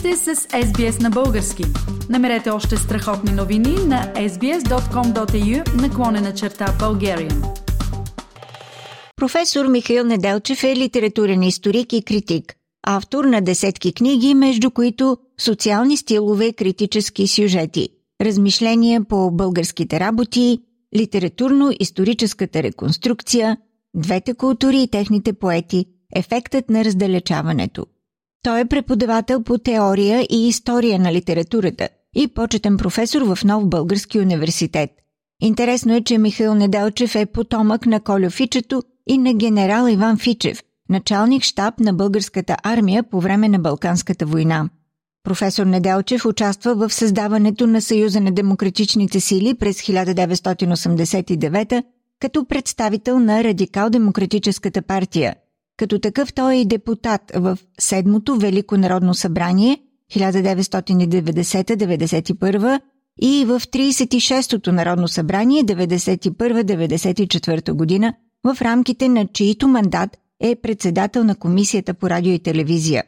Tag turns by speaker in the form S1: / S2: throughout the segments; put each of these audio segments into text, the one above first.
S1: сте с SBS на български. Намерете още страхотни новини на sbs.com.au наклонена черта Bulgarian.
S2: Професор Михаил Неделчев е литературен историк и критик, автор на десетки книги, между които социални стилове, критически сюжети, размишления по българските работи, литературно-историческата реконструкция, двете култури и техните поети, ефектът на раздалечаването – той е преподавател по теория и история на литературата и почетен професор в Нов Български университет. Интересно е, че Михаил Неделчев е потомък на Колю Фичето и на генерал Иван Фичев, началник штаб на българската армия по време на Балканската война. Професор Неделчев участва в създаването на Съюза на демократичните сили през 1989 като представител на Радикал-демократическата партия – като такъв той е депутат в Седмото Велико народно събрание 1990-91 и в 36-то Народно събрание 91-94 година, в рамките на чието мандат е председател на Комисията по радио и телевизия.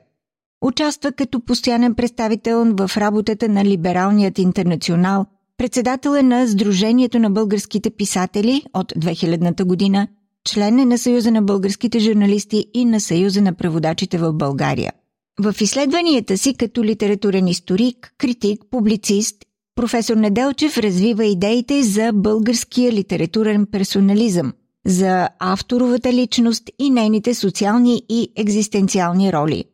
S2: Участва като постоянен представител в работата на Либералният интернационал, председател е на Сдружението на българските писатели от 2000 година – Член е на Съюза на българските журналисти и на Съюза на преводачите в България. В изследванията си като литературен историк, критик, публицист, професор Неделчев развива идеите за българския литературен персонализъм, за авторовата личност и нейните социални и екзистенциални роли.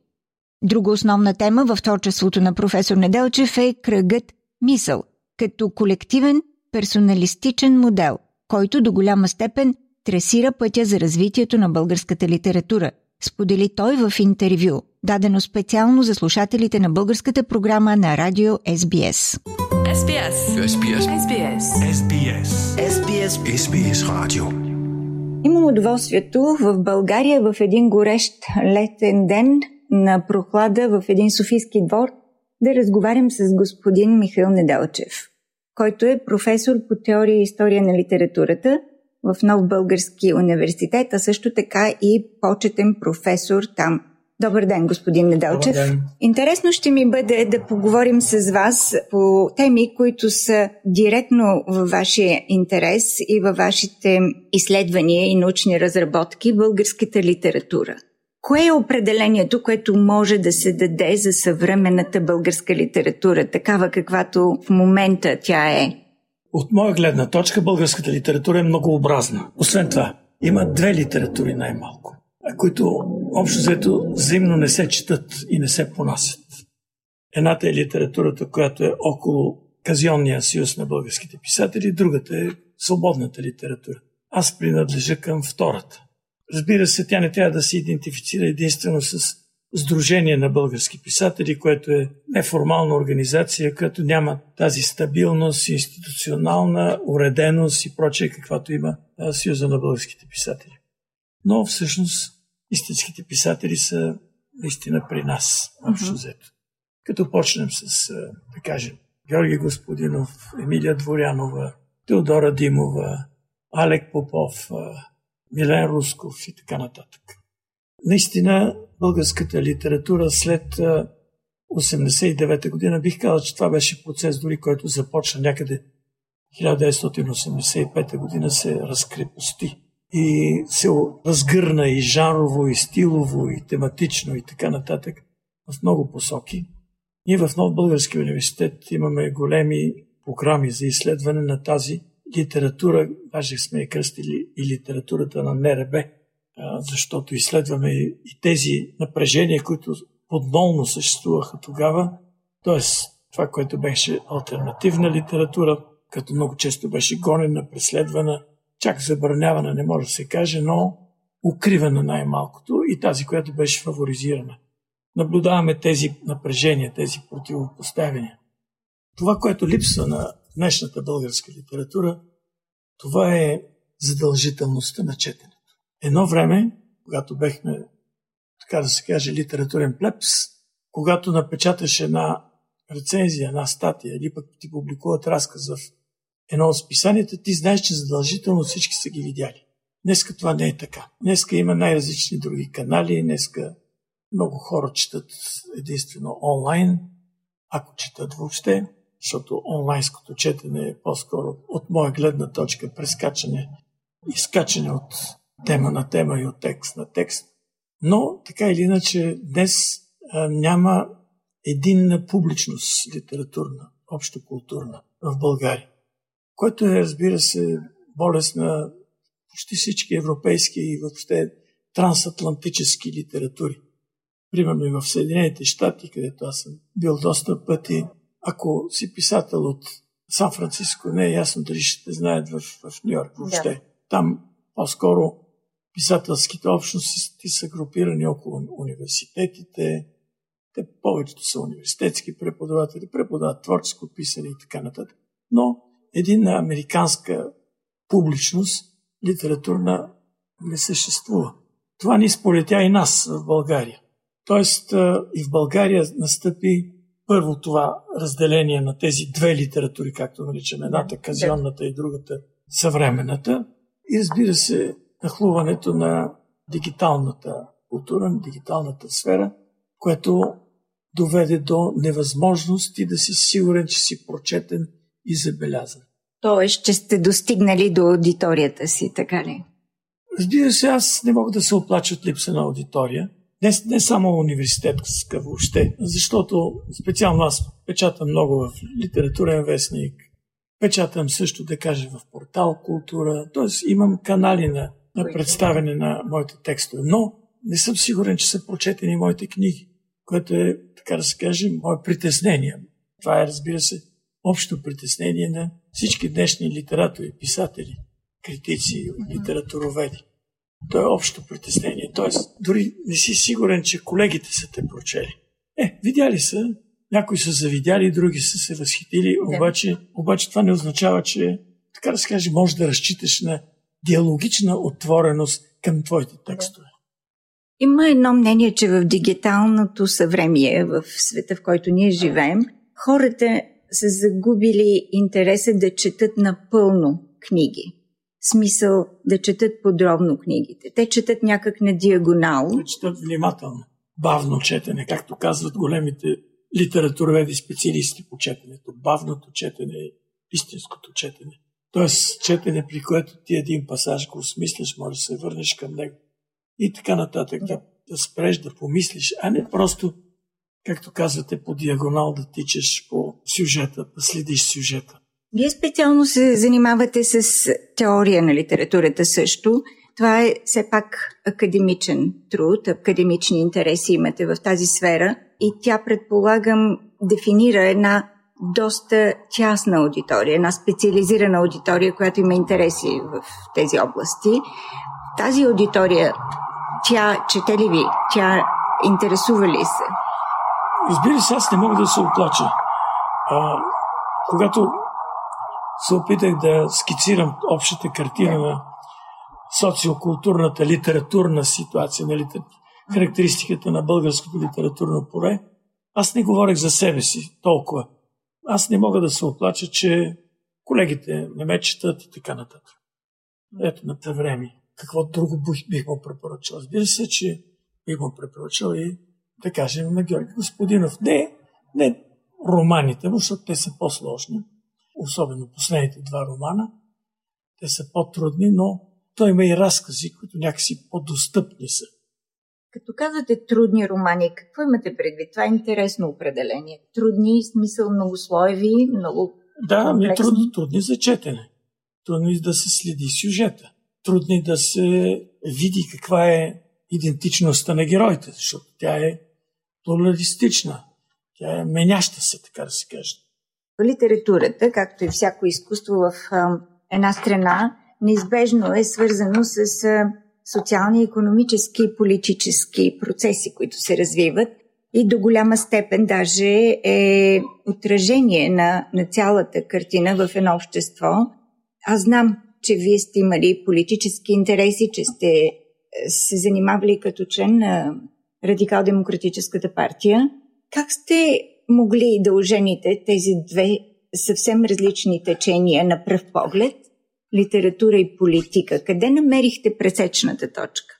S2: Друга основна тема в творчеството на професор Неделчев е кръгът мисъл, като колективен персоналистичен модел, който до голяма степен – тресира пътя за развитието на българската литература, сподели той в интервю, дадено специално за слушателите на българската програма на радио SBS. SBS. SBS. SBS. SBS. SBS. SBS Radio. Имам удоволствието в България в един горещ летен ден на прохлада в един софийски двор да разговарям с господин Михаил Неделчев, който е професор по теория и история на литературата – в Нов Български университет, а също така и почетен професор там. Добър ден, господин Недалчев.
S3: Добър ден.
S2: Интересно ще ми бъде да поговорим с вас по теми, които са директно във вашия интерес и във вашите изследвания и научни разработки българската литература. Кое е определението, което може да се даде за съвременната българска литература, такава каквато в момента тя е?
S3: От моя гледна точка българската литература е многообразна. Освен това, има две литератури най-малко, които общо взето взаимно не се четат и не се понасят. Едната е литературата, която е около Казионния съюз на българските писатели, другата е свободната литература. Аз принадлежа към втората. Разбира се, тя не трябва да се идентифицира единствено с Сдружение на български писатели, което е неформална организация, като няма тази стабилност, институционална уреденост и прочее, каквато има Съюза на българските писатели. Но всъщност истинските писатели са наистина при нас, общо взето. Като почнем с, да кажем, Георги Господинов, Емилия Дворянова, Теодора Димова, Алек Попов, Милен Русков и така нататък. Наистина българската литература след 89 година, бих казал, че това беше процес, дори който започна някъде 1985 година се разкрепости и се разгърна и жанрово, и стилово, и тематично, и така нататък в много посоки. Ние в Нов Български университет имаме големи програми за изследване на тази литература, даже сме я кръстили и литературата на НРБ, защото изследваме и тези напрежения, които подмолно съществуваха тогава, т.е. това, което беше альтернативна литература, като много често беше гонена, преследвана, чак забранявана, не може да се каже, но укривана най-малкото и тази, която беше фаворизирана. Наблюдаваме тези напрежения, тези противопоставяния. Това, което липсва на днешната българска литература, това е задължителността на четене. Едно време, когато бехме, така да се каже, литературен плепс, когато напечаташ една рецензия, една статия или пък ти публикуват разказ в едно от списанията, ти знаеш, че задължително всички са ги видяли. Днеска това не е така. Днеска има най-различни други канали, днеска Много хора четат единствено онлайн, ако четат въобще, защото онлайнското четене е по-скоро от моя гледна точка прескачане, изкачане от тема на тема и от текст на текст. Но, така или иначе, днес а, няма единна публичност литературна, общо културна в България, което е, разбира се, болест на почти всички европейски и въобще трансатлантически литератури. Примерно и в Съединените щати, където аз съм бил доста пъти, ако си писател от Сан Франциско, не е ясно дали ще те знаят в, в Нью Йорк въобще. Да. Там по-скоро писателските общности са групирани около университетите. Те повечето са университетски преподаватели, преподават творческо писане и така нататък. Но един американска публичност, литературна, не съществува. Това ни сполетя и нас в България. Тоест и в България настъпи първо това разделение на тези две литератури, както наричаме, едната казионната и другата съвременната. И разбира се, нахлуването на дигиталната култура, на дигиталната сфера, което доведе до невъзможности да си сигурен, че си прочетен и забелязан.
S2: Тоест, че сте достигнали до аудиторията си, така ли?
S3: Разбира се, аз не мога да се оплача от липса на аудитория. Не, не само университетска въобще, защото специално аз печатам много в литературен вестник, печатам също, да кажа, в портал култура, т.е. имам канали на, на представяне на моите текстове, но не съм сигурен, че са прочетени моите книги, което е, така да се каже, мое притеснение. Това е, разбира се, общо притеснение на всички днешни литератори, писатели, критици, литературоведи. То е общо притеснение. Тоест, дори не си сигурен, че колегите са те прочели. Е, видяли са, някои са завидяли, други са се възхитили, да. обаче, обаче това не означава, че, така да се каже, може да разчиташ на диалогична отвореност към твоите текстове.
S2: Има едно мнение, че в дигиталното съвремие, в света, в който ние живеем, хората са загубили интереса да четат напълно книги смисъл да четат подробно книгите. Те четат някак на диагонал.
S3: Те четат внимателно. Бавно четене, както казват големите литературоведи специалисти по четенето. Бавното четене е истинското четене. Тоест, четене, при което ти един пасаж го осмисляш, може да се върнеш към него. И така нататък, да, да спреш, да помислиш, а не просто, както казвате, по диагонал да тичаш по сюжета, да следиш сюжета.
S2: Вие специално се занимавате с теория на литературата също. Това е все пак академичен труд, академични интереси имате в тази сфера и тя, предполагам, дефинира една доста тясна аудитория, една специализирана аудитория, която има интереси в тези области. Тази аудитория, тя чете ли ви? Тя интересува ли се?
S3: Разбира се, аз не мога да се оплача. А, когато се опитах да скицирам общата картина на социокултурната литературна ситуация, на литер... характеристиката на българското литературно поле, аз не говорех за себе си толкова. Аз не мога да се оплача, че колегите ме четат и така нататък. Ето на това време. Какво друго бих му препоръчал? Разбира се, че бих му препоръчал и да кажем на Георги Господинов. Не, не романите му, защото те са по-сложни особено последните два романа. Те са по-трудни, но той има и разкази, които някакси по-достъпни са.
S2: Като казвате трудни романи, какво имате предвид? Това е интересно определение. Трудни, смисъл многослоеви, много
S3: Да, ми е трудно, трудни за четене. Трудни да се следи сюжета. Трудни да се види каква е идентичността на героите, защото тя е плуралистична. Тя е меняща се, така да се каже
S2: литературата, както и всяко изкуство в една страна, неизбежно е свързано с социални, економически и политически процеси, които се развиват и до голяма степен даже е отражение на, на цялата картина в едно общество. Аз знам, че вие сте имали политически интереси, че сте е, се занимавали като член на Радикал-демократическата партия. Как сте могли да ожените тези две съвсем различни течения на пръв поглед литература и политика? Къде намерихте пресечната точка?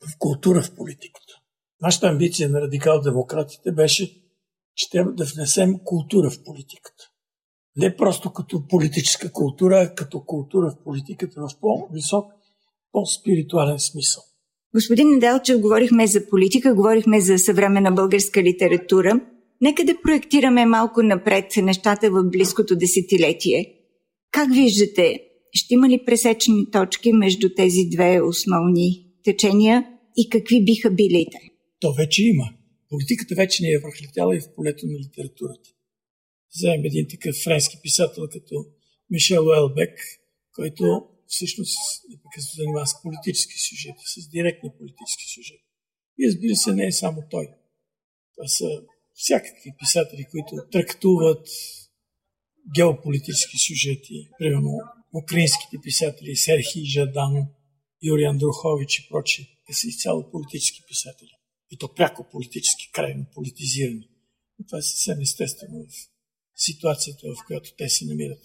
S3: В култура в политиката. Нашата амбиция на радикал-демократите беше, че трябва да внесем култура в политиката. Не просто като политическа култура, а като култура в политиката в по-висок, по-спиритуален смисъл.
S2: Господин Неделчев, говорихме за политика, говорихме за съвременна българска литература. Нека да проектираме малко напред нещата в близкото десетилетие. Как виждате, ще има ли пресечни точки между тези две основни течения и какви биха били те?
S3: То вече има. Политиката вече не е върхлетяла и в полето на литературата. Вземем един такъв френски писател като Мишел Уелбек, който всъщност непрекъснато занимава с политически сюжети, с директни политически сюжети. И разбира се, не е само той. Това са всякакви писатели, които трактуват геополитически сюжети. Примерно украинските писатели Серхи Жадан, Юрий Андрухович и прочие. Те са изцяло политически писатели. И то пряко политически, крайно политизирани. Но това е съвсем естествено в ситуацията, в която те се намират.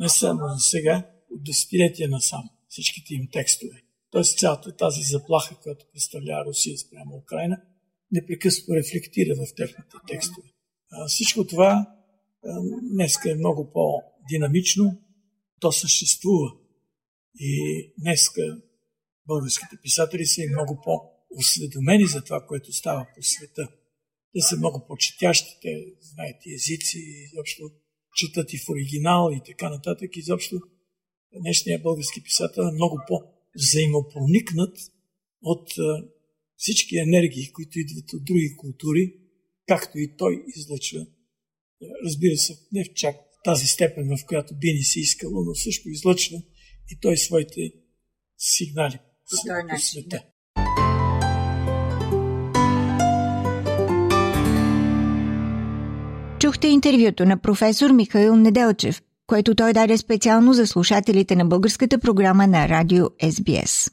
S3: Не само за сега, от десетилетия насам, всичките им текстове. Тоест цялата тази заплаха, която представлява Русия спрямо Украина, непрекъснато рефлектира в техните текстове. А, всичко това днес е много по-динамично, то съществува. И днеска българските писатели са и много по-осведомени за това, което става по света. Те са много по-четящи, те знаят и езици, изобщо четат и в оригинал и така нататък. Изобщо днешния български писател е много по-взаимопроникнат от всички енергии, които идват от други култури, както и той излъчва. Разбира се, не в чак тази степен, в която би ни се искало, но също излъчва и той своите сигнали по, света.
S2: Чухте интервюто на професор Михаил Неделчев, което той даде специално за слушателите на българската програма на радио SBS.